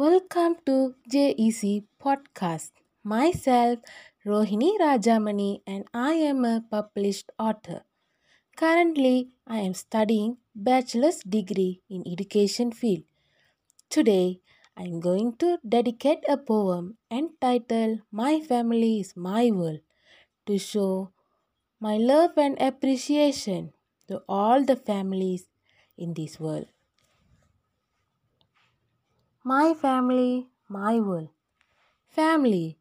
Welcome to JEC Podcast. Myself, Rohini Rajamani, and I am a published author. Currently, I am studying bachelor's degree in education field. Today, I am going to dedicate a poem entitled My Family is My World to show my love and appreciation to all the families in this world. My family, my world. Family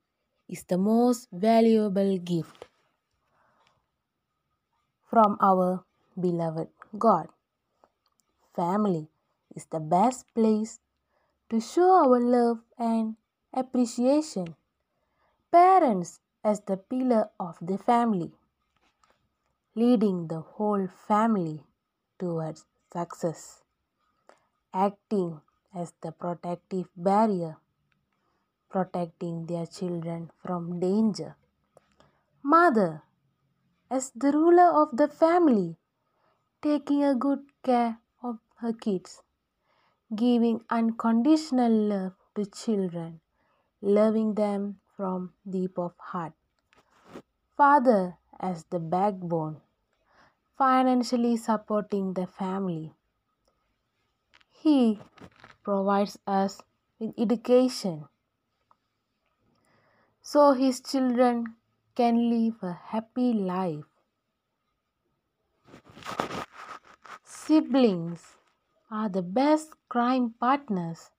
is the most valuable gift from our beloved God. Family is the best place to show our love and appreciation. Parents as the pillar of the family, leading the whole family towards success, acting as the protective barrier, protecting their children from danger. Mother as the ruler of the family, taking a good care of her kids, giving unconditional love to children, loving them from deep of heart. Father as the backbone, financially supporting the family. He provides us with education so his children can live a happy life. Siblings are the best crime partners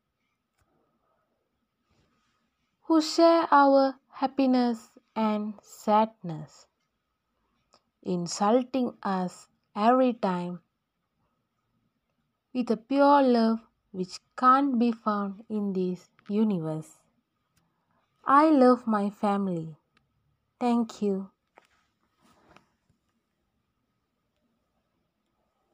who share our happiness and sadness, insulting us every time with a pure love which can't be found in this universe. I love my family. Thank you.